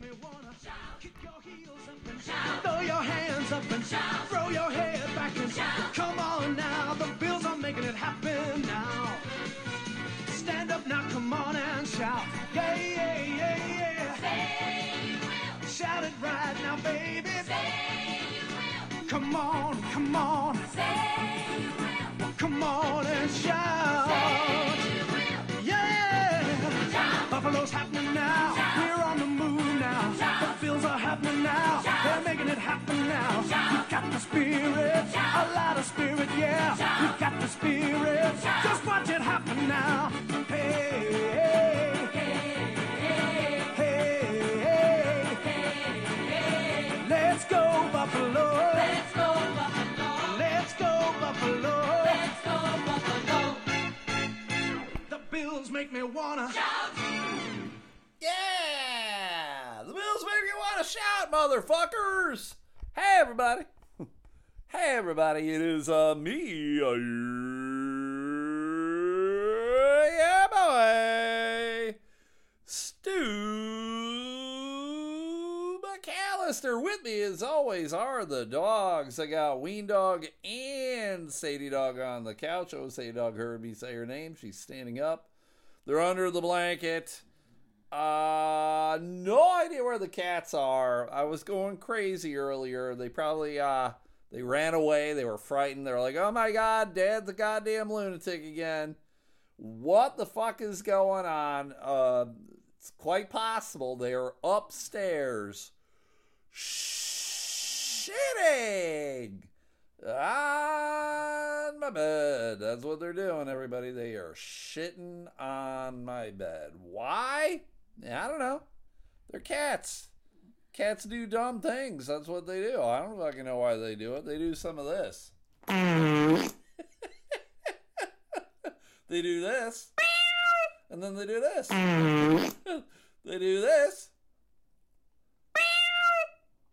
make me wanna shout. Kick your heels up and shout. Throw your hands up and shout. Throw your head back and shout. Come on now, the bills are making it happen now. Stand up now, come on and shout. Yeah, yeah, yeah, yeah. Say you will. Shout it right now, baby. Say you will. Come on, come on, Say you will. come on and shout. Say you will. Yeah. Shout. Buffalo's happening making it happen now. We've got the spirit, a lot of spirit, yeah. We've got the spirit. Just watch it happen now. Hey, hey, hey, hey. Let's go, Buffalo. Let's go, Buffalo. Let's go, Buffalo. Let's go, Buffalo. The bills make me wanna. Shout. Yeah! To shout, motherfuckers! Hey, everybody! Hey, everybody, it is uh, me. Uh, yeah, boy! Stu McAllister. With me, as always, are the dogs. I got Ween Dog and Sadie Dog on the couch. Oh, Sadie Dog heard me say her name. She's standing up. They're under the blanket. Uh, no idea where the cats are. I was going crazy earlier. They probably uh they ran away. They were frightened. They're like, "Oh my god, Dad's a goddamn lunatic again." What the fuck is going on? Uh, it's quite possible they're upstairs shitting on my bed. That's what they're doing, everybody. They are shitting on my bed. Why? I don't know. They're cats. Cats do dumb things. That's what they do. I don't fucking know why they do it. They do some of this. they do this. And then they do this. they do this.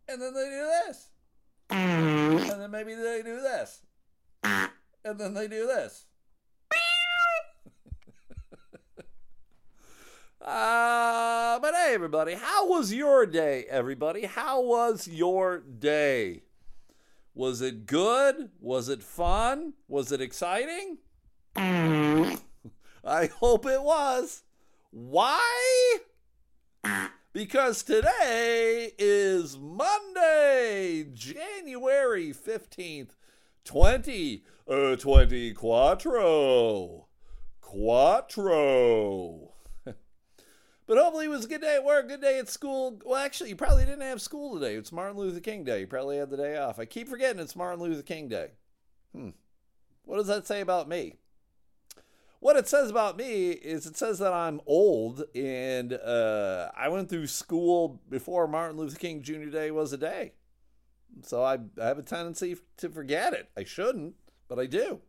And then they do this. And then maybe they do this. And then they do this. Uh, but everybody, how was your day, everybody? How was your day? Was it good? Was it fun? Was it exciting? I hope it was. Why? Because today is Monday, January 15th, 20, uh, 20 Quattro. Quattro. But hopefully it was a good day at work, good day at school. Well, actually, you probably didn't have school today. It's Martin Luther King Day. You probably had the day off. I keep forgetting it's Martin Luther King Day. Hmm. What does that say about me? What it says about me is it says that I'm old and uh, I went through school before Martin Luther King Jr. Day was a day. So I, I have a tendency to forget it. I shouldn't, but I do.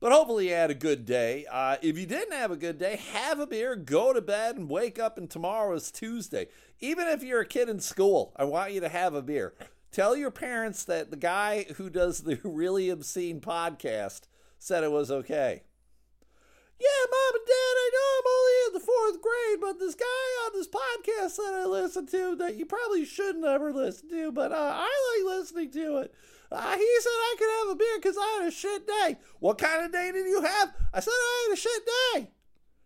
But hopefully you had a good day. Uh, if you didn't have a good day, have a beer, go to bed, and wake up. And tomorrow is Tuesday. Even if you're a kid in school, I want you to have a beer. Tell your parents that the guy who does the really obscene podcast said it was okay. Yeah, mom and dad, I know I'm only in the fourth grade, but this guy on this podcast that I listen to that you probably shouldn't ever listen to, but uh, I like listening to it. Uh, he said I could have a beer because I had a shit day. What kind of day did you have? I said I had a shit day.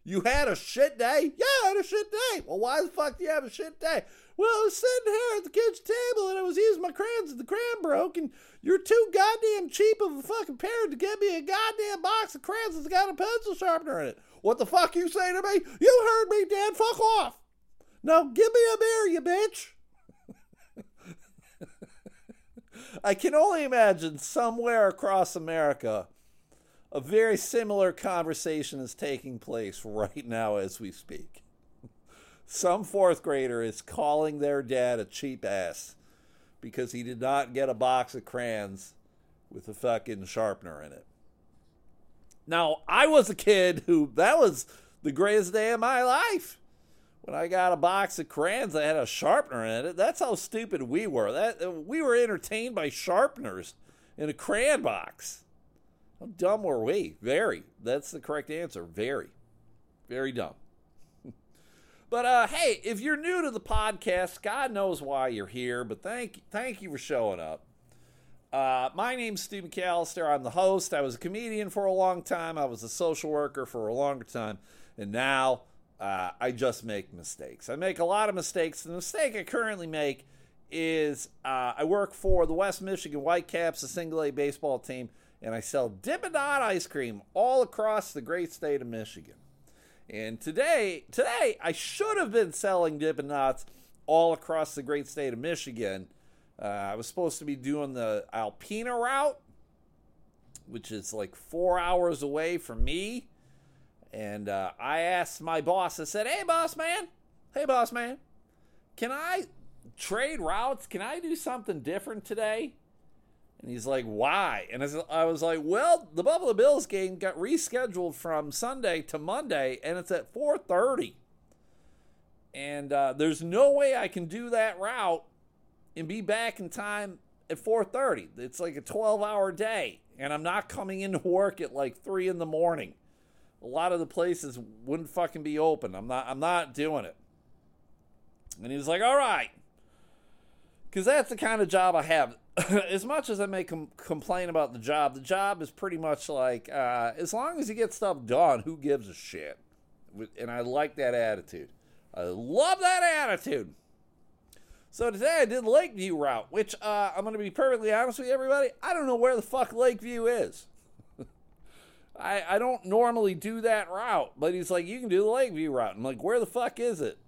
You had a shit day? Yeah, I had a shit day. Well, why the fuck do you have a shit day? Well, I was sitting here at the kitchen table and I was using my crayons and the crayon broke and you're too goddamn cheap of a fucking parent to get me a goddamn box of crayons that's got a pencil sharpener in it. What the fuck you say to me? You heard me, Dad. Fuck off. Now give me a beer, you bitch. I can only imagine somewhere across America a very similar conversation is taking place right now as we speak. Some fourth grader is calling their dad a cheap ass because he did not get a box of crayons with a fucking sharpener in it. Now, I was a kid who that was the greatest day of my life. When I got a box of crayons that had a sharpener in it, that's how stupid we were. That we were entertained by sharpeners in a crayon box. How dumb were we? Very. That's the correct answer. Very. Very dumb. But uh, hey, if you're new to the podcast, God knows why you're here. But thank thank you for showing up. Uh, my name's Steve McAllister. I'm the host. I was a comedian for a long time. I was a social worker for a longer time, and now uh, I just make mistakes. I make a lot of mistakes. The mistake I currently make is uh, I work for the West Michigan Whitecaps, a single A baseball team, and I sell Dippin' Dot ice cream all across the great state of Michigan. And today, today I should have been selling Dippin' Dots all across the great state of Michigan. Uh, I was supposed to be doing the Alpena route, which is like four hours away from me. And uh, I asked my boss, I said, Hey, boss man, hey, boss man, can I trade routes? Can I do something different today? And he's like, Why? And I was- like, Well, the Buffalo Bills game got rescheduled from Sunday to Monday, and it's at 4:30. And uh, there's no way I can do that route and be back in time at 4:30. It's like a 12-hour day, and I'm not coming into work at like three in the morning. A lot of the places wouldn't fucking be open. I'm not. I'm not doing it. And he was like, "All right," because that's the kind of job I have. as much as I may com- complain about the job, the job is pretty much like uh, as long as you get stuff done, who gives a shit? And I like that attitude. I love that attitude. So today I did Lakeview route, which uh, I'm going to be perfectly honest with you, everybody. I don't know where the fuck Lakeview is. I, I don't normally do that route, but he's like, you can do the Lakeview route. I'm like, where the fuck is it?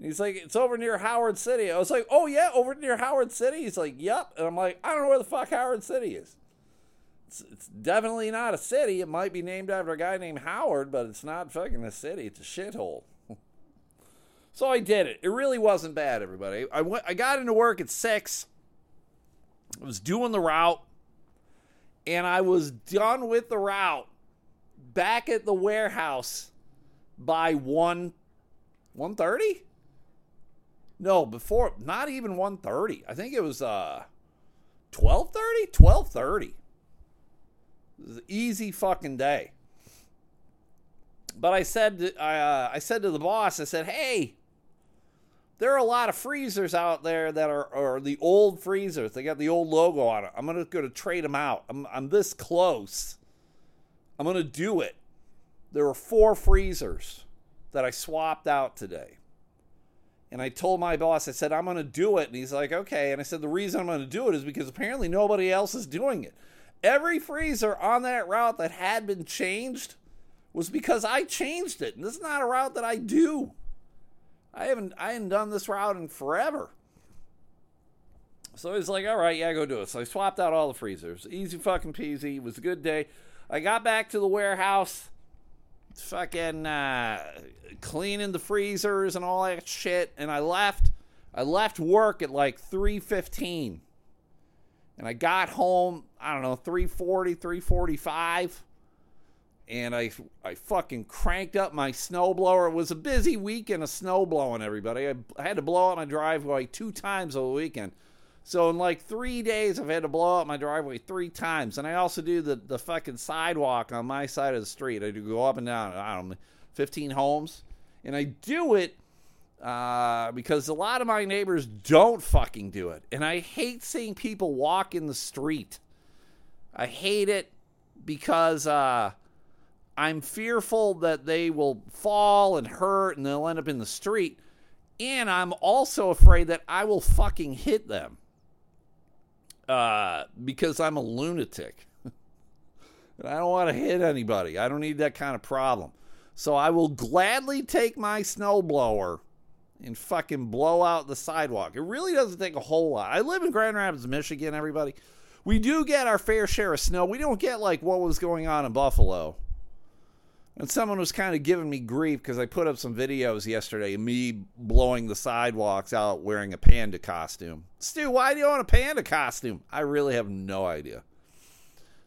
He's like, it's over near Howard City. I was like, oh yeah, over near Howard City. He's like, yep. And I'm like, I don't know where the fuck Howard City is. It's, it's definitely not a city. It might be named after a guy named Howard, but it's not fucking a city. It's a shithole. so I did it. It really wasn't bad, everybody. I went. I got into work at six. I was doing the route, and I was done with the route back at the warehouse by one one thirty. No, before not even 1:30. I think it was uh 12:30, 12:30. It was easy fucking day. But I said uh, I said to the boss, I said, "Hey, there are a lot of freezers out there that are, are the old freezers. They got the old logo on it. I'm gonna go to trade them out. I'm I'm this close. I'm gonna do it. There were four freezers that I swapped out today. And I told my boss, I said, I'm going to do it. And he's like, okay. And I said, the reason I'm going to do it is because apparently nobody else is doing it. Every freezer on that route that had been changed was because I changed it. And this is not a route that I do. I haven't I haven't done this route in forever. So he's like, all right, yeah, go do it. So I swapped out all the freezers. Easy fucking peasy. It was a good day. I got back to the warehouse fucking uh, cleaning the freezers and all that shit and i left i left work at like 3.15 and i got home i don't know 3.40 3.45 and i i fucking cranked up my snowblower it was a busy weekend of snow blowing everybody. I, I had to blow out my driveway two times over the weekend so in like three days, I've had to blow up my driveway three times, and I also do the the fucking sidewalk on my side of the street. I do go up and down. I don't know, fifteen homes, and I do it uh, because a lot of my neighbors don't fucking do it, and I hate seeing people walk in the street. I hate it because uh, I'm fearful that they will fall and hurt, and they'll end up in the street. And I'm also afraid that I will fucking hit them uh, because I'm a lunatic. and I don't want to hit anybody. I don't need that kind of problem. So I will gladly take my snowblower and fucking blow out the sidewalk. It really doesn't take a whole lot. I live in Grand Rapids, Michigan, everybody. We do get our fair share of snow. We don't get like what was going on in Buffalo. And someone was kind of giving me grief because I put up some videos yesterday of me blowing the sidewalks out wearing a panda costume. Stu, why do you own a panda costume? I really have no idea.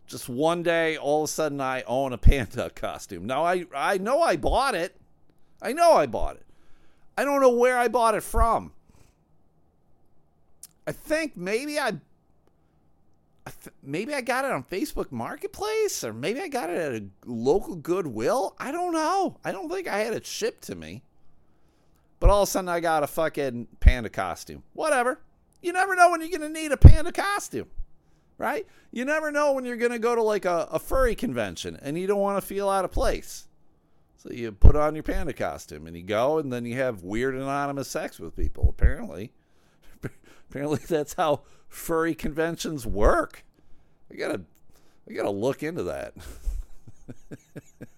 Just one day, all of a sudden, I own a panda costume. Now, I, I know I bought it. I know I bought it. I don't know where I bought it from. I think maybe I maybe I got it on Facebook Marketplace, or maybe I got it at a local Goodwill. I don't know. I don't think I had it shipped to me. but all of a sudden I got a fucking panda costume. Whatever. You never know when you're going to need a panda costume, right? You never know when you're going to go to like a, a furry convention and you don't want to feel out of place. So you put on your panda costume and you go and then you have weird anonymous sex with people, apparently. apparently that's how furry conventions work. I gotta I gotta look into that.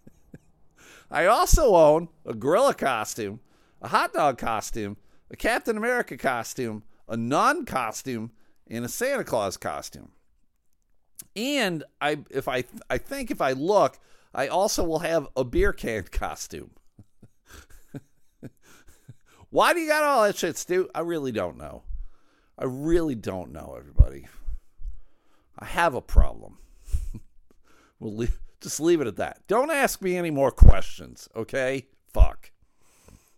I also own a gorilla costume, a hot dog costume, a Captain America costume, a nun costume, and a Santa Claus costume. And I if I I think if I look, I also will have a beer can costume. Why do you got all that shit, Stu? I really don't know. I really don't know, everybody. I have a problem. we'll leave, just leave it at that. Don't ask me any more questions, okay? Fuck.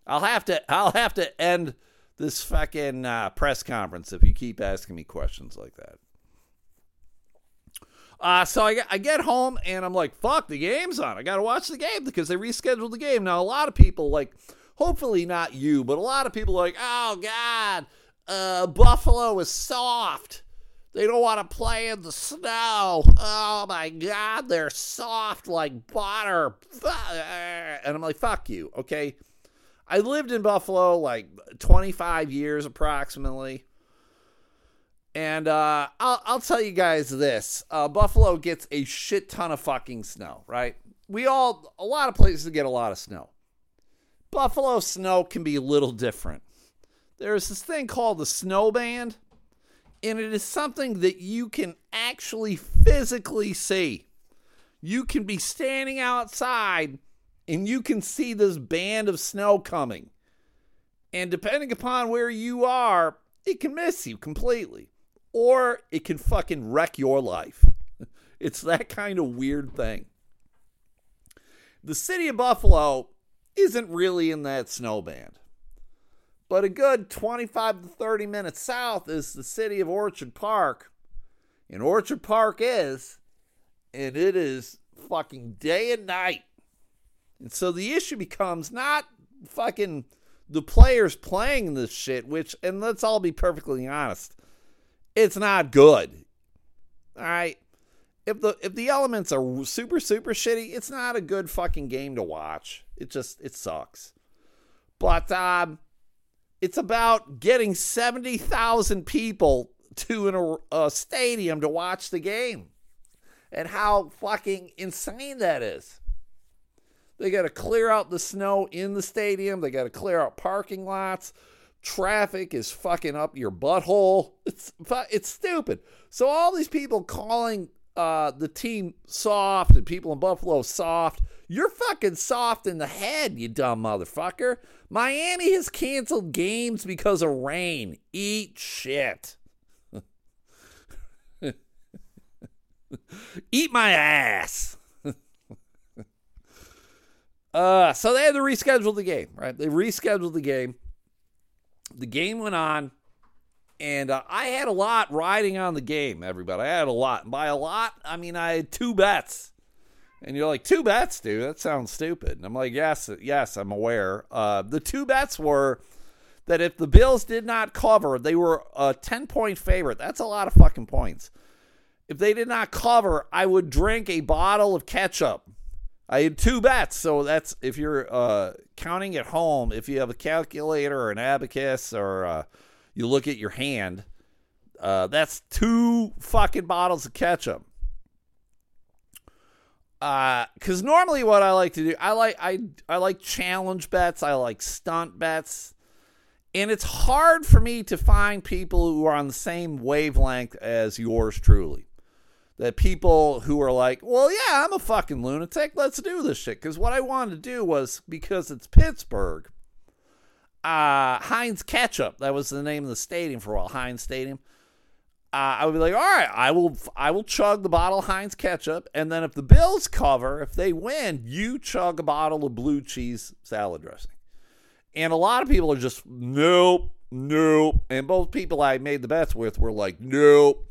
I'll have to. I'll have to end this fucking uh, press conference if you keep asking me questions like that. Uh, so I, I get home and I'm like, fuck, the game's on. I got to watch the game because they rescheduled the game. Now, a lot of people, like, hopefully not you, but a lot of people like, oh, God, uh, Buffalo is soft. They don't want to play in the snow. Oh, my God, they're soft like butter. And I'm like, fuck you, okay? I lived in Buffalo like 25 years approximately. And uh, I'll, I'll tell you guys this uh, Buffalo gets a shit ton of fucking snow, right? We all, a lot of places get a lot of snow. Buffalo snow can be a little different. There's this thing called the snow band, and it is something that you can actually physically see. You can be standing outside and you can see this band of snow coming. And depending upon where you are, it can miss you completely or it can fucking wreck your life. It's that kind of weird thing. The city of Buffalo isn't really in that snow band. But a good 25 to 30 minutes south is the city of Orchard Park. And Orchard Park is, and it is fucking day and night. And so the issue becomes not fucking the players playing this shit, which, and let's all be perfectly honest, it's not good. All right. If the if the elements are super super shitty, it's not a good fucking game to watch. It just it sucks. But um, it's about getting seventy thousand people to an, a stadium to watch the game, and how fucking insane that is. They got to clear out the snow in the stadium. They got to clear out parking lots. Traffic is fucking up your butthole. It's it's stupid. So all these people calling uh, the team soft and people in Buffalo soft. You're fucking soft in the head, you dumb motherfucker. Miami has canceled games because of rain. Eat shit. Eat my ass. uh, so they had to reschedule the game, right? They rescheduled the game. The game went on, and uh, I had a lot riding on the game, everybody. I had a lot. And by a lot, I mean I had two bets. And you're like, two bets, dude? That sounds stupid. And I'm like, yes, yes, I'm aware. Uh, the two bets were that if the Bills did not cover, they were a 10 point favorite. That's a lot of fucking points. If they did not cover, I would drink a bottle of ketchup. I had two bets, so that's if you're uh, counting at home. If you have a calculator or an abacus, or uh, you look at your hand, uh, that's two fucking bottles of ketchup. Because normally, what I like to do, I like I I like challenge bets. I like stunt bets, and it's hard for me to find people who are on the same wavelength as yours truly that people who are like, well, yeah, I'm a fucking lunatic. Let's do this shit. Because what I wanted to do was because it's Pittsburgh, uh, Heinz Ketchup. That was the name of the stadium for a while, Heinz Stadium. Uh, I would be like, all right, I will, I will chug the bottle of Heinz Ketchup, and then if the Bills cover, if they win, you chug a bottle of blue cheese salad dressing. And a lot of people are just nope, nope. And both people I made the bets with were like, nope.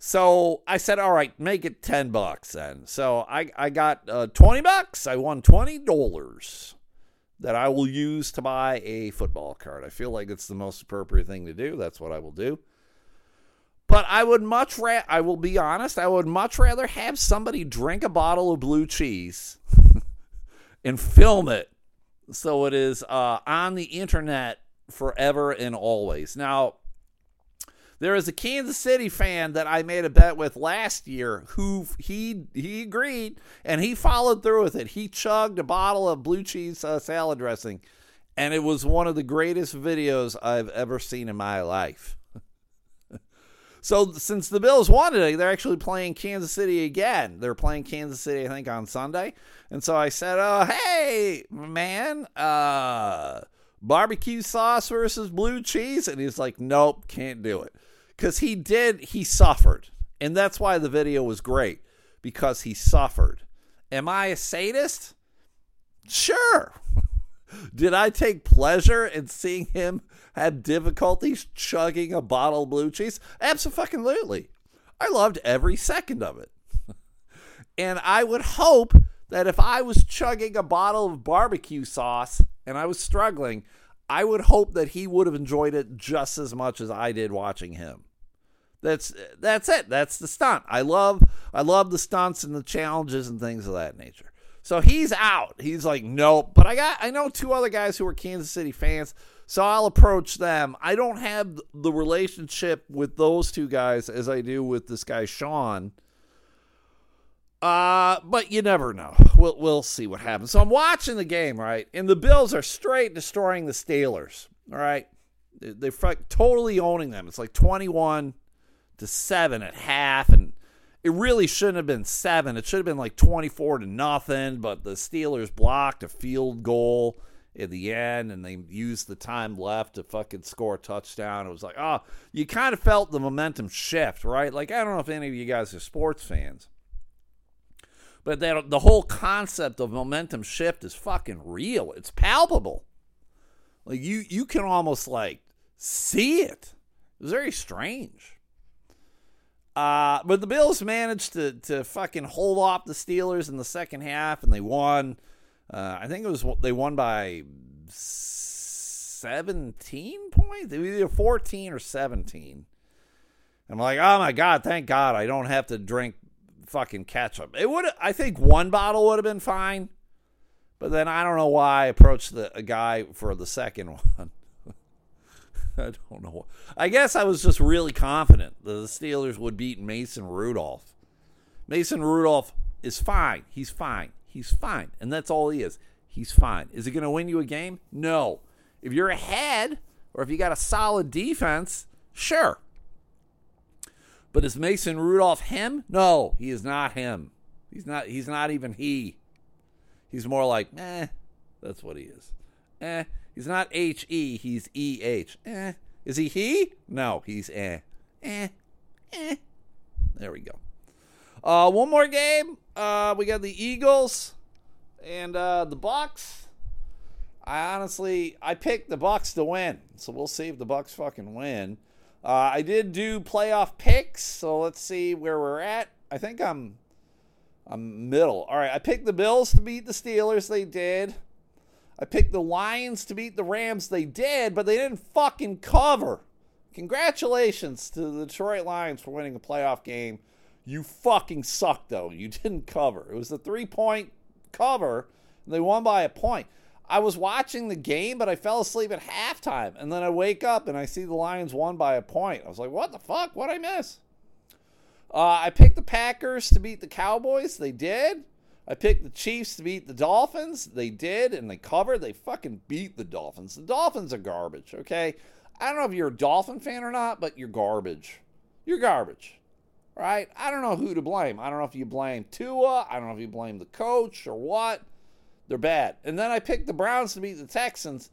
So I said, all right, make it 10 bucks then. So I, I got uh, 20 bucks. I won $20. that I will use to buy a football card. I feel like it's the most appropriate thing to do. That's what I will do. But I would much rather, I will be honest, I would much rather have somebody drink a bottle of blue cheese and film it so it is uh, on the internet forever and always. Now, there is a Kansas City fan that I made a bet with last year who he he agreed and he followed through with it. He chugged a bottle of blue cheese uh, salad dressing, and it was one of the greatest videos I've ever seen in my life. So since the Bills won today, they're actually playing Kansas City again. They're playing Kansas City, I think, on Sunday. And so I said, "Oh, hey, man, uh." barbecue sauce versus blue cheese and he's like nope can't do it because he did he suffered and that's why the video was great because he suffered am i a sadist sure did i take pleasure in seeing him have difficulties chugging a bottle of blue cheese absolutely i loved every second of it and i would hope that if i was chugging a bottle of barbecue sauce and I was struggling, I would hope that he would have enjoyed it just as much as I did watching him. That's that's it. That's the stunt. I love I love the stunts and the challenges and things of that nature. So he's out. He's like, nope. But I got I know two other guys who are Kansas City fans, so I'll approach them. I don't have the relationship with those two guys as I do with this guy Sean. Uh, but you never know. We'll we'll see what happens. So I'm watching the game, right? And the Bills are straight destroying the Steelers. All right, they, they're totally owning them. It's like 21 to seven at half, and it really shouldn't have been seven. It should have been like 24 to nothing. But the Steelers blocked a field goal at the end, and they used the time left to fucking score a touchdown. It was like, oh, you kind of felt the momentum shift, right? Like I don't know if any of you guys are sports fans. But that the whole concept of momentum shift is fucking real. It's palpable. Like you you can almost like see it. It was very strange. Uh, but the Bills managed to to fucking hold off the Steelers in the second half, and they won. Uh, I think it was they won by seventeen points. Either fourteen or seventeen. I'm like, oh my god, thank God I don't have to drink fucking ketchup. It would I think one bottle would have been fine. But then I don't know why I approached the a guy for the second one. I don't know. I guess I was just really confident that the Steelers would beat Mason Rudolph. Mason Rudolph is fine. He's fine. He's fine. And that's all he is. He's fine. Is he going to win you a game? No. If you're ahead or if you got a solid defense, sure. But is Mason Rudolph him? No, he is not him. He's not he's not even he. He's more like, eh, that's what he is. Eh. He's not H E, he's E H. Eh. Is he he? No, he's eh. Eh. Eh. There we go. Uh one more game. Uh we got the Eagles and uh the Bucks. I honestly I picked the Bucks to win. So we'll see if the Bucks fucking win. Uh, I did do playoff picks, so let's see where we're at. I think I'm I'm middle. All right, I picked the Bills to beat the Steelers. They did. I picked the Lions to beat the Rams. They did, but they didn't fucking cover. Congratulations to the Detroit Lions for winning a playoff game. You fucking suck, though. You didn't cover. It was a three point cover, and they won by a point. I was watching the game, but I fell asleep at halftime. And then I wake up and I see the Lions won by a point. I was like, what the fuck? What'd I miss? Uh, I picked the Packers to beat the Cowboys. They did. I picked the Chiefs to beat the Dolphins. They did, and they covered. They fucking beat the Dolphins. The Dolphins are garbage, okay? I don't know if you're a Dolphin fan or not, but you're garbage. You're garbage, right? I don't know who to blame. I don't know if you blame Tua. I don't know if you blame the coach or what. They're bad. And then I picked the Browns to beat the Texans,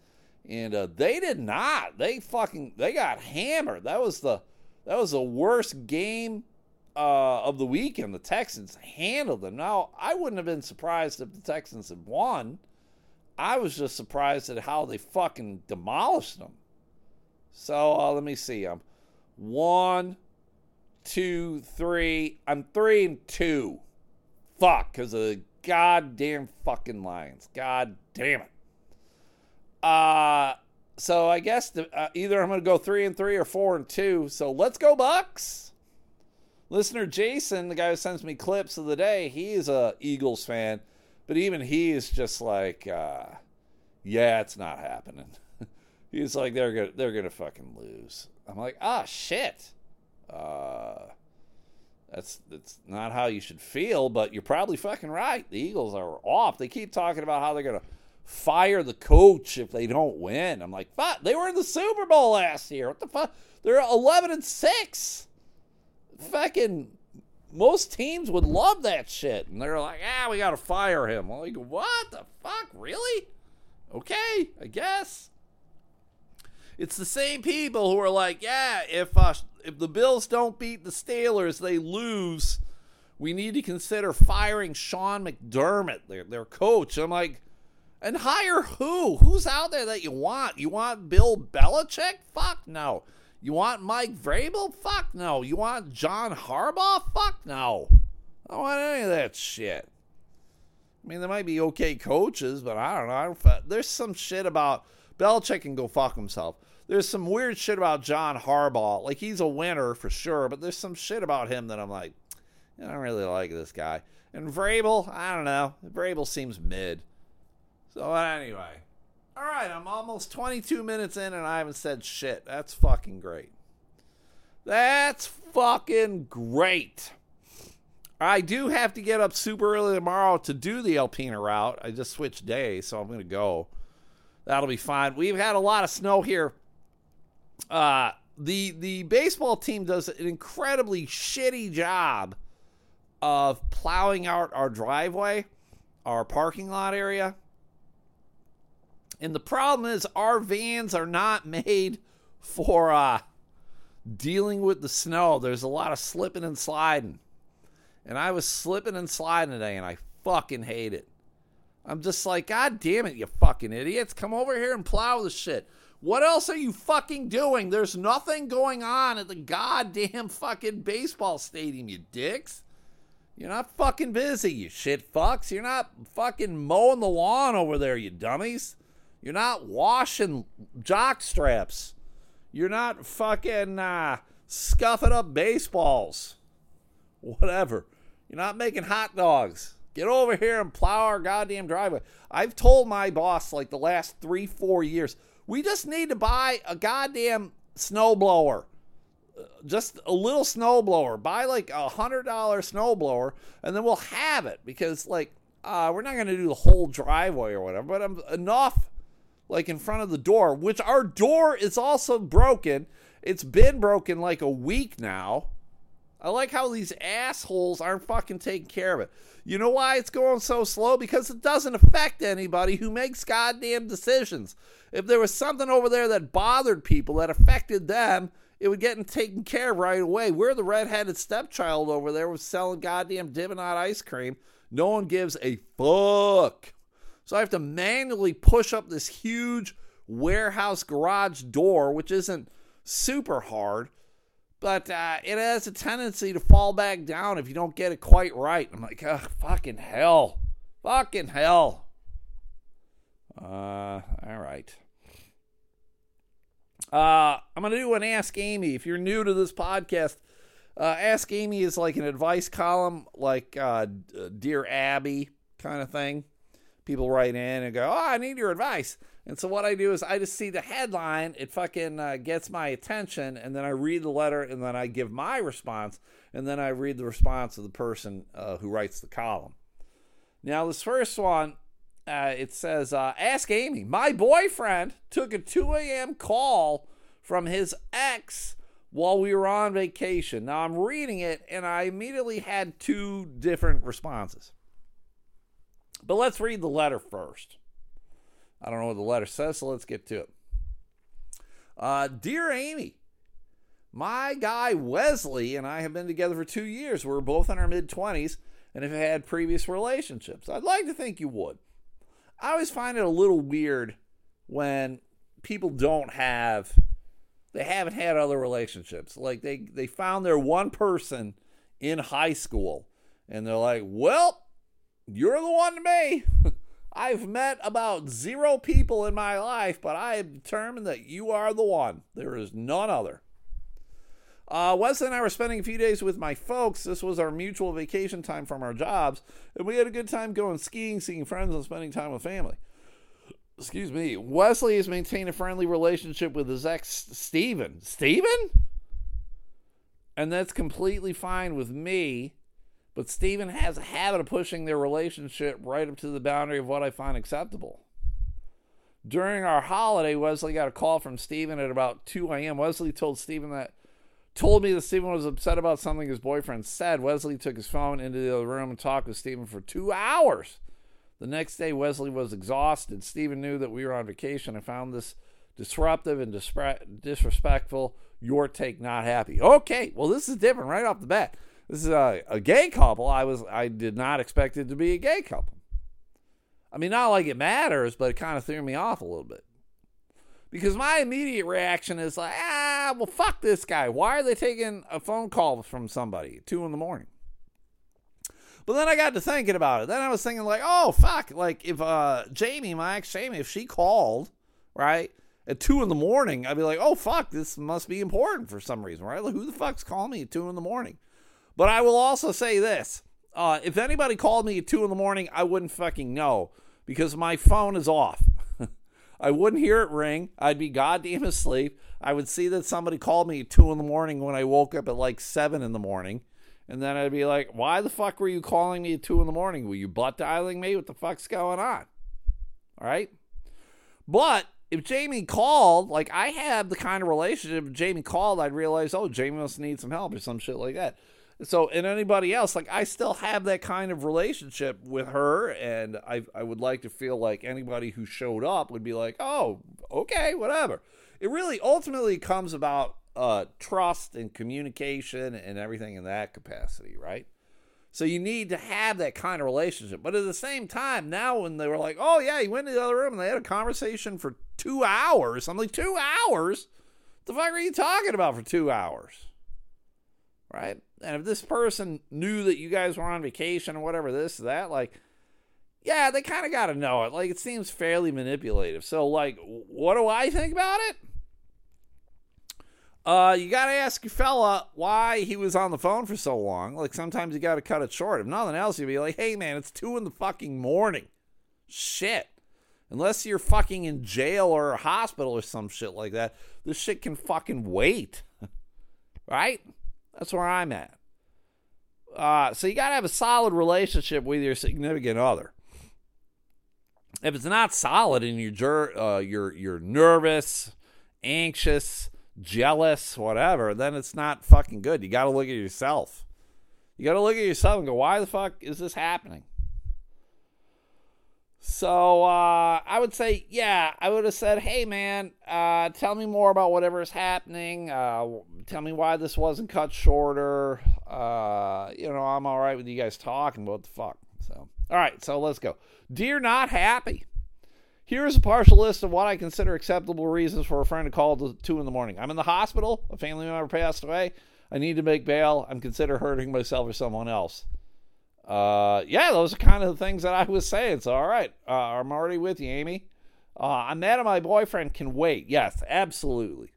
and uh, they did not. They fucking they got hammered. That was the that was the worst game uh, of the weekend. The Texans handled them. Now I wouldn't have been surprised if the Texans had won. I was just surprised at how they fucking demolished them. So uh, let me see. I'm one, two, three. I'm three and two. Fuck, because of the goddamn fucking Lions. God damn it. Uh so I guess the, uh, either I'm going to go three and three or four and two. So let's go Bucks. Listener Jason, the guy who sends me clips of the day, he is a Eagles fan, but even he is just like, uh, yeah, it's not happening. He's like, they're gonna they're gonna fucking lose. I'm like, ah, shit. Uh, that's that's not how you should feel, but you're probably fucking right. The Eagles are off. They keep talking about how they're gonna fire the coach if they don't win. I'm like, fuck, they were in the Super Bowl last year. What the fuck? They're 11 and six. Fucking most teams would love that shit, and they're like, ah, we gotta fire him. I'm like, what the fuck? Really? Okay, I guess. It's the same people who are like, yeah, if uh, if the Bills don't beat the Steelers, they lose. We need to consider firing Sean McDermott, their their coach. I'm like, and hire who? Who's out there that you want? You want Bill Belichick? Fuck no. You want Mike Vrabel? Fuck no. You want John Harbaugh? Fuck no. I don't want any of that shit. I mean, there might be okay coaches, but I don't know. There's some shit about Belichick can go fuck himself. There's some weird shit about John Harbaugh. Like he's a winner for sure, but there's some shit about him that I'm like, I don't really like this guy. And Vrabel, I don't know. Vrabel seems mid. So anyway, all right, I'm almost 22 minutes in and I haven't said shit. That's fucking great. That's fucking great. I do have to get up super early tomorrow to do the Alpena route. I just switched days, so I'm going to go. That'll be fine. We've had a lot of snow here. Uh, the the baseball team does an incredibly shitty job of plowing out our driveway, our parking lot area. And the problem is our vans are not made for uh, dealing with the snow. There's a lot of slipping and sliding. And I was slipping and sliding today, and I fucking hate it. I'm just like, God damn it, you fucking idiots. Come over here and plow the shit. What else are you fucking doing? There's nothing going on at the goddamn fucking baseball stadium, you dicks. You're not fucking busy, you shit fucks. You're not fucking mowing the lawn over there, you dummies. You're not washing jock straps. You're not fucking uh, scuffing up baseballs. Whatever. You're not making hot dogs. Get over here and plow our goddamn driveway. I've told my boss like the last three, four years, we just need to buy a goddamn snowblower. Uh, Just a little snowblower. Buy like a hundred dollar snowblower, and then we'll have it because like uh, we're not going to do the whole driveway or whatever, but um, enough like in front of the door, which our door is also broken. It's been broken like a week now. I like how these assholes aren't fucking taking care of it. You know why it's going so slow? Because it doesn't affect anybody who makes goddamn decisions. If there was something over there that bothered people, that affected them, it would get taken care of right away. We're the redheaded stepchild over there was selling goddamn Dippin' Dot ice cream. No one gives a fuck. So I have to manually push up this huge warehouse garage door, which isn't super hard, but uh, it has a tendency to fall back down if you don't get it quite right. I'm like, ugh, fucking hell. Fucking hell. Uh, all right. Uh, I'm going to do an Ask Amy. If you're new to this podcast, uh, Ask Amy is like an advice column, like uh, Dear Abby kind of thing. People write in and go, Oh, I need your advice. And so what I do is I just see the headline, it fucking uh, gets my attention, and then I read the letter, and then I give my response, and then I read the response of the person uh, who writes the column. Now, this first one, uh, it says, uh, Ask Amy. My boyfriend took a 2 a.m. call from his ex while we were on vacation. Now, I'm reading it, and I immediately had two different responses. But let's read the letter first. I don't know what the letter says, so let's get to it. Uh, Dear Amy, my guy Wesley and I have been together for two years. We're both in our mid 20s and have had previous relationships. I'd like to think you would. I always find it a little weird when people don't have they haven't had other relationships. Like they they found their one person in high school and they're like, "Well, you're the one to me." I've met about zero people in my life, but I am determined that you are the one. There is none other. Uh, Wesley and I were spending a few days with my folks. This was our mutual vacation time from our jobs, and we had a good time going skiing, seeing friends, and spending time with family. Excuse me. Wesley has maintained a friendly relationship with his ex, Steven. Steven? And that's completely fine with me, but Steven has a habit of pushing their relationship right up to the boundary of what I find acceptable. During our holiday, Wesley got a call from Steven at about 2 a.m. Wesley told Steven that told me that Stephen was upset about something his boyfriend said. Wesley took his phone into the other room and talked with Stephen for two hours. The next day, Wesley was exhausted. Stephen knew that we were on vacation and found this disruptive and disrespectful. Your take not happy. Okay, well, this is different right off the bat. This is a, a gay couple. I was I did not expect it to be a gay couple. I mean, not like it matters, but it kind of threw me off a little bit because my immediate reaction is like, ah, well, fuck this guy. Why are they taking a phone call from somebody two in the morning? But then I got to thinking about it. Then I was thinking like, oh fuck, like if uh Jamie, my ex Jamie, if she called, right, at two in the morning, I'd be like, oh fuck, this must be important for some reason, right? Like who the fuck's calling me at two in the morning? But I will also say this. Uh, if anybody called me at two in the morning, I wouldn't fucking know because my phone is off. I wouldn't hear it ring. I'd be goddamn asleep. I would see that somebody called me at two in the morning when I woke up at like seven in the morning. And then I'd be like, why the fuck were you calling me at two in the morning? Were you butt dialing me? What the fuck's going on? All right. But if Jamie called, like I have the kind of relationship, if Jamie called, I'd realize, oh, Jamie must need some help or some shit like that. So, and anybody else, like I still have that kind of relationship with her, and I, I would like to feel like anybody who showed up would be like, oh, okay, whatever. It really ultimately comes about uh, trust and communication and everything in that capacity, right? So you need to have that kind of relationship. But at the same time, now when they were like, oh, yeah, he went to the other room and they had a conversation for two hours, I'm like, two hours? what the fuck are you talking about for two hours? Right? And if this person knew that you guys were on vacation or whatever, this, that, like, yeah, they kind of got to know it. Like, it seems fairly manipulative. So, like, what do I think about it? Uh, you got to ask your fella why he was on the phone for so long. Like, sometimes you got to cut it short. If nothing else, you'd be like, hey, man, it's two in the fucking morning. Shit. Unless you're fucking in jail or a hospital or some shit like that, this shit can fucking wait. right? That's where I'm at. Uh, so you got to have a solid relationship with your significant other. If it's not solid and you're jur- uh, you're you're nervous, anxious, jealous, whatever, then it's not fucking good. You got to look at yourself. You got to look at yourself and go, "Why the fuck is this happening?" So uh, I would say, yeah, I would have said, hey, man, uh, tell me more about whatever is happening. Uh, tell me why this wasn't cut shorter. Uh, you know, I'm all right with you guys talking. What the fuck? So, all right, so let's go. Dear Not Happy. Here's a partial list of what I consider acceptable reasons for a friend to call at 2 in the morning. I'm in the hospital. A family member passed away. I need to make bail. I'm consider hurting myself or someone else uh, yeah, those are kind of the things that I was saying. So, all right, uh, I'm already with you, Amy. Uh, I'm mad at my boyfriend. Can wait. Yes, absolutely.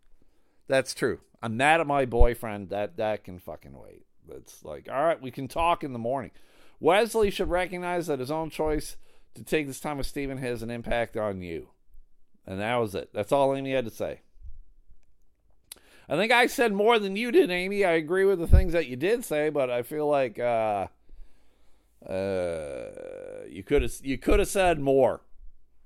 That's true. I'm mad at my boyfriend. That that can fucking wait. It's like, all right, we can talk in the morning. Wesley should recognize that his own choice to take this time with Stephen has an impact on you. And that was it. That's all Amy had to say. I think I said more than you did, Amy. I agree with the things that you did say, but I feel like uh, uh, you could have you could have said more.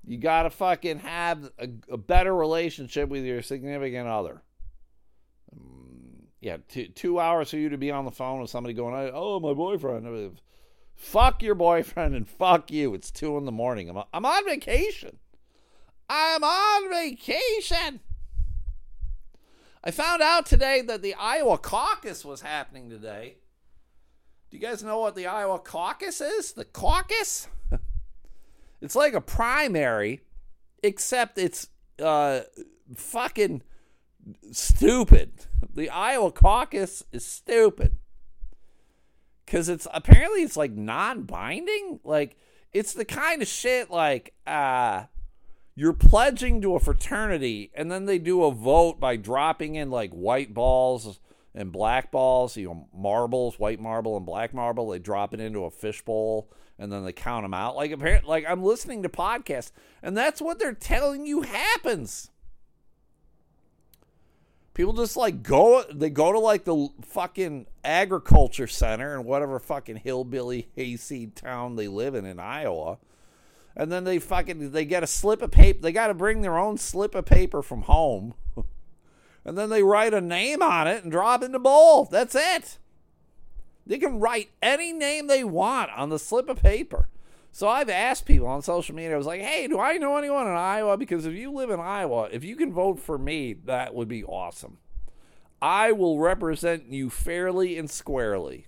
You got to fucking have a, a, better relationship with your significant other. Um, yeah, two, two hours for you to be on the phone with somebody going, "Oh, my boyfriend." Fuck your boyfriend and fuck you. It's two in the morning. I'm, I'm on vacation. I'm on vacation. I found out today that the Iowa caucus was happening today. You guys know what the Iowa caucus is? The caucus? it's like a primary, except it's uh, fucking stupid. The Iowa caucus is stupid. Cause it's apparently it's like non-binding. Like it's the kind of shit like uh you're pledging to a fraternity and then they do a vote by dropping in like white balls and black balls, you know, marbles, white marble and black marble. They drop it into a fishbowl and then they count them out. Like apparently, like I'm listening to podcasts and that's what they're telling you happens. People just like go, they go to like the fucking agriculture center and whatever fucking hillbilly hayseed town they live in in Iowa. And then they fucking, they get a slip of paper. They got to bring their own slip of paper from home. And then they write a name on it and drop it in the bowl. That's it. They can write any name they want on the slip of paper. So I've asked people on social media, I was like, hey, do I know anyone in Iowa? Because if you live in Iowa, if you can vote for me, that would be awesome. I will represent you fairly and squarely.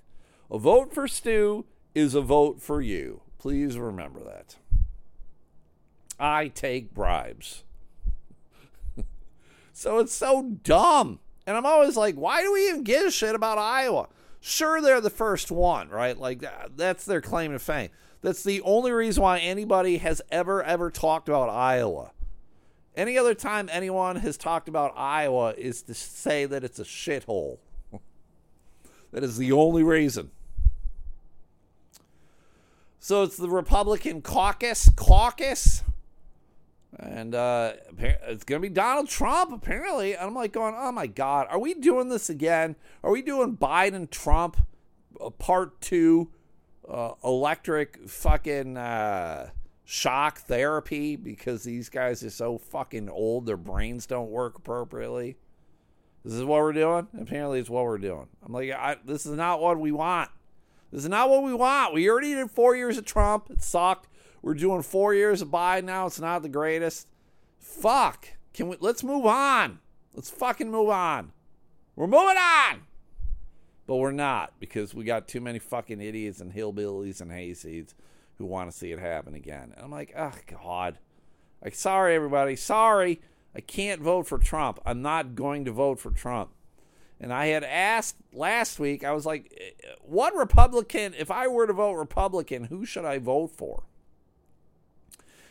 A vote for Stu is a vote for you. Please remember that. I take bribes. So it's so dumb. And I'm always like, why do we even give a shit about Iowa? Sure, they're the first one, right? Like, uh, that's their claim to fame. That's the only reason why anybody has ever, ever talked about Iowa. Any other time anyone has talked about Iowa is to say that it's a shithole. that is the only reason. So it's the Republican caucus. Caucus. And uh, it's to be Donald Trump, apparently. And I'm like going, oh my God, are we doing this again? Are we doing Biden Trump uh, part two uh, electric fucking uh, shock therapy because these guys are so fucking old, their brains don't work appropriately? This is what we're doing? Apparently, it's what we're doing. I'm like, I, this is not what we want. This is not what we want. We already did four years of Trump. It sucked. We're doing four years of Biden now. It's not the greatest. Fuck. Can we? Let's move on. Let's fucking move on. We're moving on. But we're not because we got too many fucking idiots and hillbillies and hayseeds who want to see it happen again. And I'm like, oh God. Like, sorry everybody. Sorry. I can't vote for Trump. I'm not going to vote for Trump. And I had asked last week, I was like, eh, eh, what Republican, if I were to vote Republican, who should I vote for?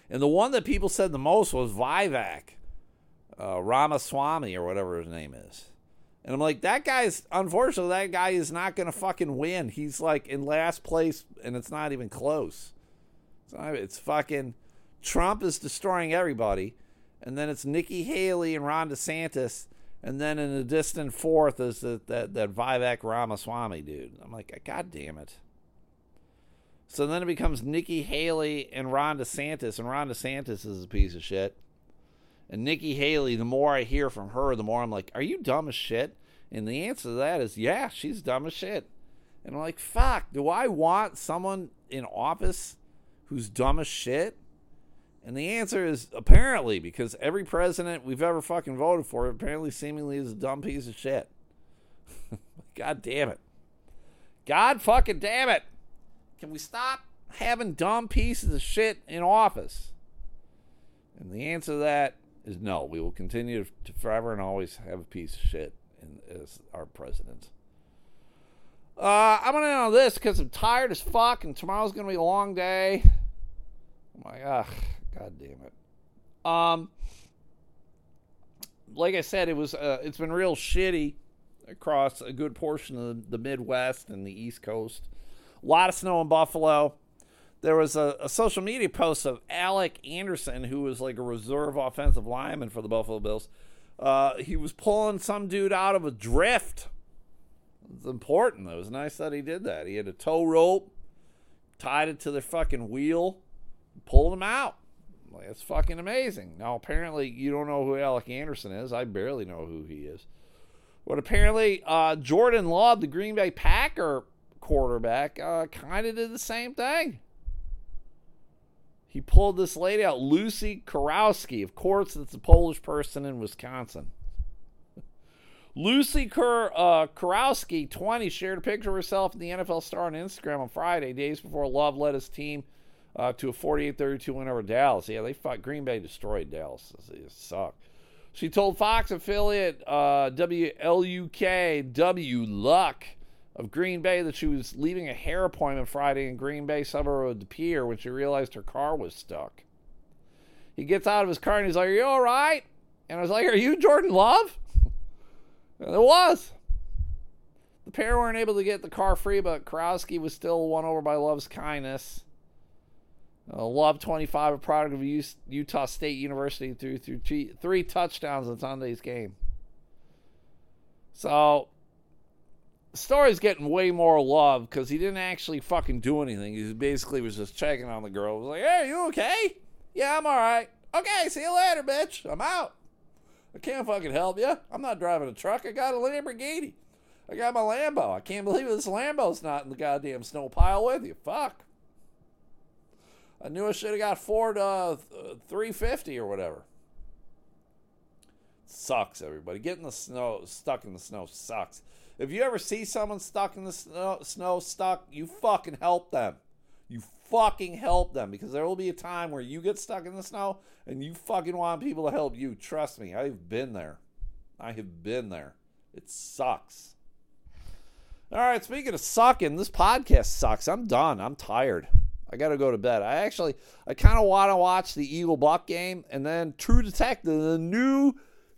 And the one that people said the most was Vivek, uh, Ramaswamy, or whatever his name is. And I'm like, that guy's, unfortunately, that guy is not going to fucking win. He's like in last place, and it's not even close. It's, it's fucking, Trump is destroying everybody. And then it's Nikki Haley and Ron DeSantis. And then in the distant fourth is the, that, that Vivek Ramaswamy dude. I'm like, God damn it. So then it becomes Nikki Haley and Ron DeSantis, and Ron DeSantis is a piece of shit. And Nikki Haley, the more I hear from her, the more I'm like, are you dumb as shit? And the answer to that is, yeah, she's dumb as shit. And I'm like, fuck, do I want someone in office who's dumb as shit? And the answer is apparently, because every president we've ever fucking voted for apparently seemingly is a dumb piece of shit. God damn it. God fucking damn it. Can we stop having dumb pieces of shit in office? And the answer to that is no. We will continue to forever and always have a piece of shit in, as our president. Uh, I'm gonna end on this because I'm tired as fuck, and tomorrow's gonna be a long day. I'm like, ugh, god damn it. Um, like I said, it was uh, it's been real shitty across a good portion of the Midwest and the East Coast. A lot of snow in Buffalo. There was a, a, social media post of Alec Anderson, who was like a reserve offensive lineman for the Buffalo Bills. Uh, he was pulling some dude out of a drift. It's important. It was nice that he did that. He had a tow rope, tied it to the fucking wheel, pulled him out. Like, it's fucking amazing. Now, apparently, you don't know who Alec Anderson is. I barely know who he is. But apparently, uh, Jordan Love, the Green Bay Packer quarterback, uh, kind of did the same thing. He pulled this lady out, Lucy Kurowski. Of course, it's a Polish person in Wisconsin. Lucy Kur, uh, Kurowski, 20, shared a picture of herself and the NFL star on Instagram on Friday, days before Love led his team uh, to a 48-32 win over Dallas. Yeah, they fought. Green Bay destroyed Dallas. They suck. She told Fox affiliate uh, WLUK W Luck of Green Bay that she was leaving a hair appointment Friday in Green Bay, suburb of De Pere, when she realized her car was stuck. He gets out of his car and he's like, Are you all right? And I was like, Are you Jordan Love? And it was. The pair weren't able to get the car free, but Karowski was still won over by Love's kindness. Uh, Love, 25, a product of Utah State University, threw through three touchdowns in Sunday's game. So, the story's getting way more love because he didn't actually fucking do anything. He basically was just checking on the girl. He was like, hey, you okay? Yeah, I'm all right. Okay, see you later, bitch. I'm out. I can't fucking help you. I'm not driving a truck. I got a Lamborghini. I got my Lambo. I can't believe this Lambo's not in the goddamn snow pile with you. Fuck. I knew I should have got Ford uh, 350 or whatever. Sucks, everybody. Getting the snow stuck in the snow sucks. If you ever see someone stuck in the snow, snow stuck, you fucking help them. You fucking help them because there will be a time where you get stuck in the snow and you fucking want people to help you. Trust me, I've been there. I have been there. It sucks. All right, speaking of sucking, this podcast sucks. I'm done. I'm tired. I got to go to bed. I actually, I kind of want to watch the Eagle Buck game and then True Detective, the new,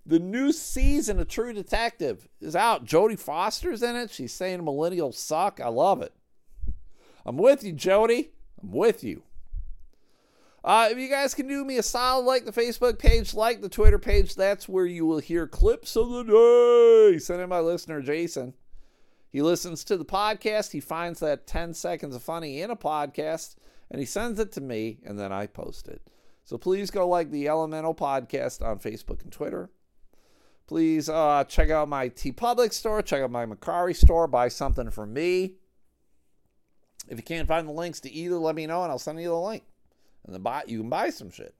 the new season of True Detective is out. Jodie Foster's in it. She's saying millennials suck. I love it. I'm with you, Jody. I'm with you. Uh, if you guys can do me a solid, like the Facebook page, like the Twitter page, that's where you will hear clips of the day. Sent in by listener Jason. He listens to the podcast. He finds that 10 seconds of funny in a podcast and he sends it to me and then I post it. So please go like the Elemental Podcast on Facebook and Twitter. Please uh, check out my TeePublic store, check out my Mercari store, buy something for me. If you can't find the links to either, let me know and I'll send you the link. And then buy you can buy some shit.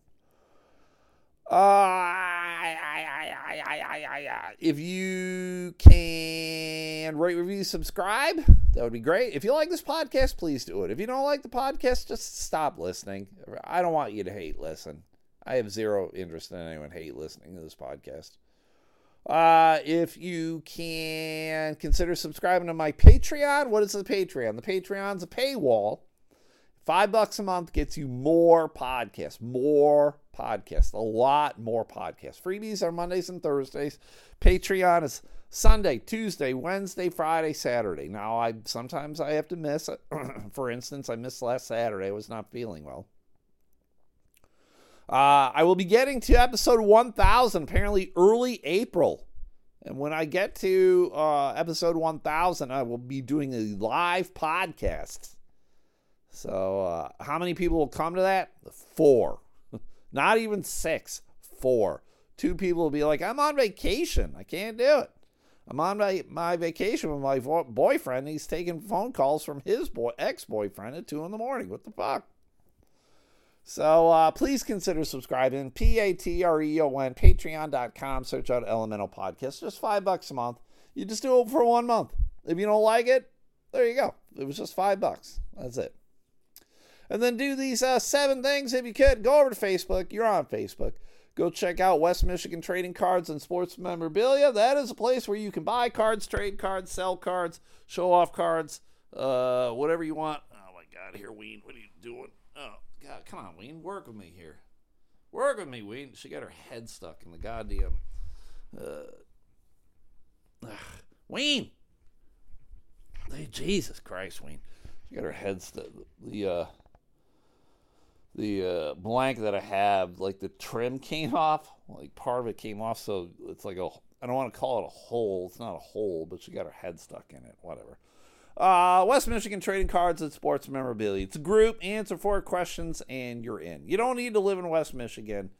Uh, if you can rate, review, subscribe, that would be great. If you like this podcast, please do it. If you don't like the podcast, just stop listening. I don't want you to hate listen. I have zero interest in anyone hate listening to this podcast. Uh, if you can consider subscribing to my Patreon, what is the Patreon? The Patreon's a paywall. Five bucks a month gets you more podcasts, more podcasts, a lot more podcasts. Freebies are Mondays and Thursdays. Patreon is Sunday, Tuesday, Wednesday, Friday, Saturday. Now, I sometimes I have to miss. it. For instance, I missed last Saturday. I was not feeling well. Uh, I will be getting to episode 1000 apparently early April. And when I get to uh, episode 1000, I will be doing a live podcast. So, uh, how many people will come to that? Four. Not even six. Four. Two people will be like, I'm on vacation. I can't do it. I'm on my, my vacation with my boyfriend. He's taking phone calls from his boy ex boyfriend at 2 in the morning. What the fuck? So uh, please consider subscribing. P A T R E O N, patreon.com. Search out Elemental Podcast. Just five bucks a month. You just do it for one month. If you don't like it, there you go. It was just five bucks. That's it. And then do these uh, seven things if you could. Go over to Facebook. You're on Facebook. Go check out West Michigan Trading Cards and Sports Memorabilia. That is a place where you can buy cards, trade cards, sell cards, show off cards, uh, whatever you want. Oh my God, here, Ween, what are you doing? Oh God, come on, Ween, work with me here. Work with me, Ween. She got her head stuck in the goddamn. Uh. Ween. Hey, Jesus Christ, Ween. She got her head stuck. The uh, the uh, blanket that I have, like the trim came off, like part of it came off, so it's like a. I don't want to call it a hole. It's not a hole, but she got her head stuck in it. Whatever. Uh, West Michigan Trading Cards and Sports Memorabilia. It's a group. Answer four questions, and you're in. You don't need to live in West Michigan,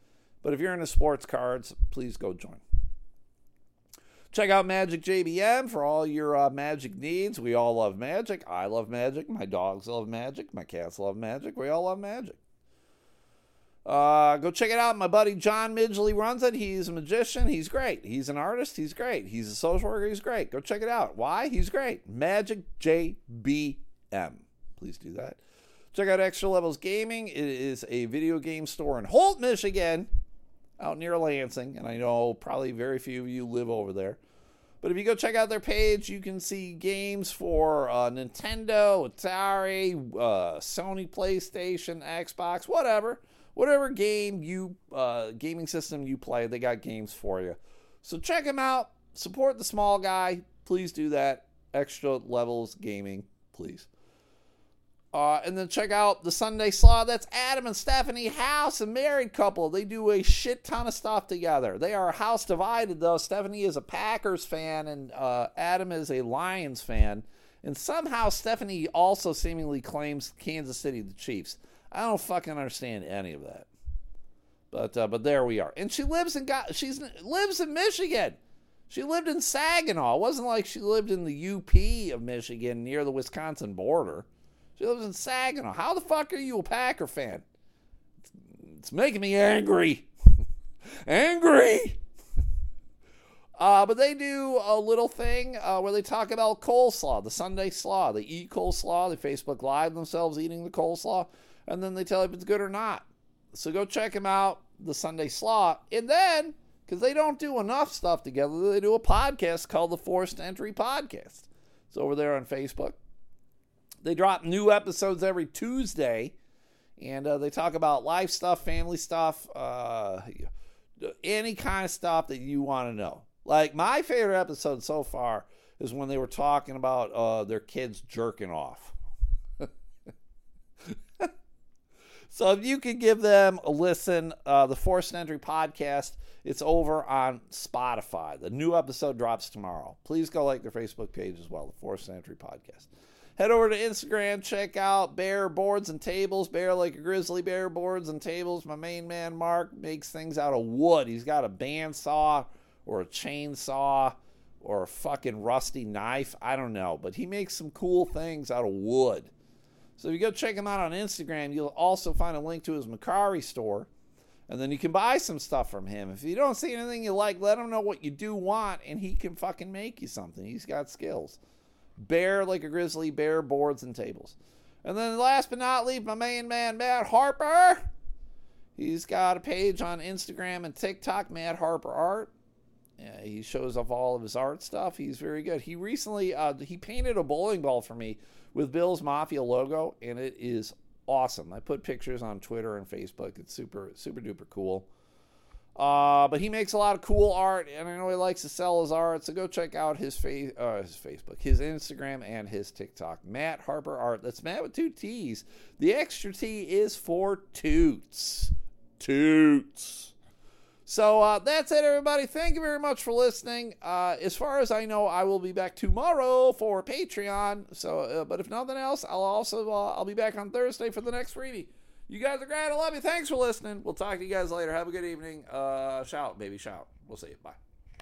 but if you're into sports cards, please go join. Check out Magic JBM for all your uh, magic needs. We all love magic. I love magic. My dogs love magic. My cats love magic. We all love magic. Uh, go check it out. My buddy John Midgley runs it. He's a magician. He's great. He's an artist. He's great. He's a social worker. He's great. Go check it out. Why? He's great. Magic JBM. Please do that. Check out Extra Levels Gaming. It is a video game store in Holt, Michigan, out near Lansing. And I know probably very few of you live over there. But if you go check out their page, you can see games for uh, Nintendo, Atari, uh, Sony PlayStation, Xbox, whatever. Whatever game you, uh, gaming system you play, they got games for you. So check them out. Support the small guy. Please do that. Extra levels gaming, please. Uh, and then check out the Sunday Slaw. That's Adam and Stephanie House, a married couple. They do a shit ton of stuff together. They are house divided, though. Stephanie is a Packers fan, and uh, Adam is a Lions fan. And somehow Stephanie also seemingly claims Kansas City, the Chiefs. I don't fucking understand any of that. But uh, but there we are. And she lives in God. She's lives in Michigan. She lived in Saginaw. It wasn't like she lived in the UP of Michigan near the Wisconsin border. She lives in Saginaw. How the fuck are you a Packer fan? It's, making me angry. angry. Uh, but they do a little thing uh, where they talk about coleslaw, the Sunday slaw. They eat coleslaw. They Facebook Live themselves eating the coleslaw, and then they tell you if it's good or not. So go check them out, the Sunday Slaw. And then, because they don't do enough stuff together, they do a podcast called the Forced Entry Podcast. It's over there on Facebook. They drop new episodes every Tuesday, and uh, they talk about life stuff, family stuff, uh, any kind of stuff that you want to know. Like my favorite episode so far is when they were talking about uh, their kids jerking off. So if you could give them a listen, uh, the Forced Entry podcast, it's over on Spotify. The new episode drops tomorrow. Please go like their Facebook page as well, the Forced Entry podcast. Head over to Instagram, check out Bear Boards and Tables, Bear like a Grizzly Bear Boards and Tables. My main man, Mark, makes things out of wood. He's got a bandsaw or a chainsaw or a fucking rusty knife. I don't know, but he makes some cool things out of wood. So if you go check him out on Instagram, you'll also find a link to his Mercari store. And then you can buy some stuff from him. If you don't see anything you like, let him know what you do want, and he can fucking make you something. He's got skills. Bear like a grizzly, bear boards and tables. And then last but not least, my main man, Matt Harper. He's got a page on Instagram and TikTok, Matt Harper Art. Yeah, he shows off all of his art stuff. He's very good. He recently uh, he painted a bowling ball for me with Bill's Mafia logo, and it is awesome. I put pictures on Twitter and Facebook. It's super super duper cool. Uh, but he makes a lot of cool art, and I know he likes to sell his art. So go check out his face, uh, his Facebook, his Instagram, and his TikTok. Matt Harper Art. That's Matt with two T's. The extra T is for toots. Toots. So uh, that's it, everybody. Thank you very much for listening. Uh, as far as I know, I will be back tomorrow for Patreon. So, uh, but if nothing else, I'll also uh, I'll be back on Thursday for the next freebie. You guys are great. I love you. Thanks for listening. We'll talk to you guys later. Have a good evening. Uh, shout, baby, shout. We'll see you. Bye.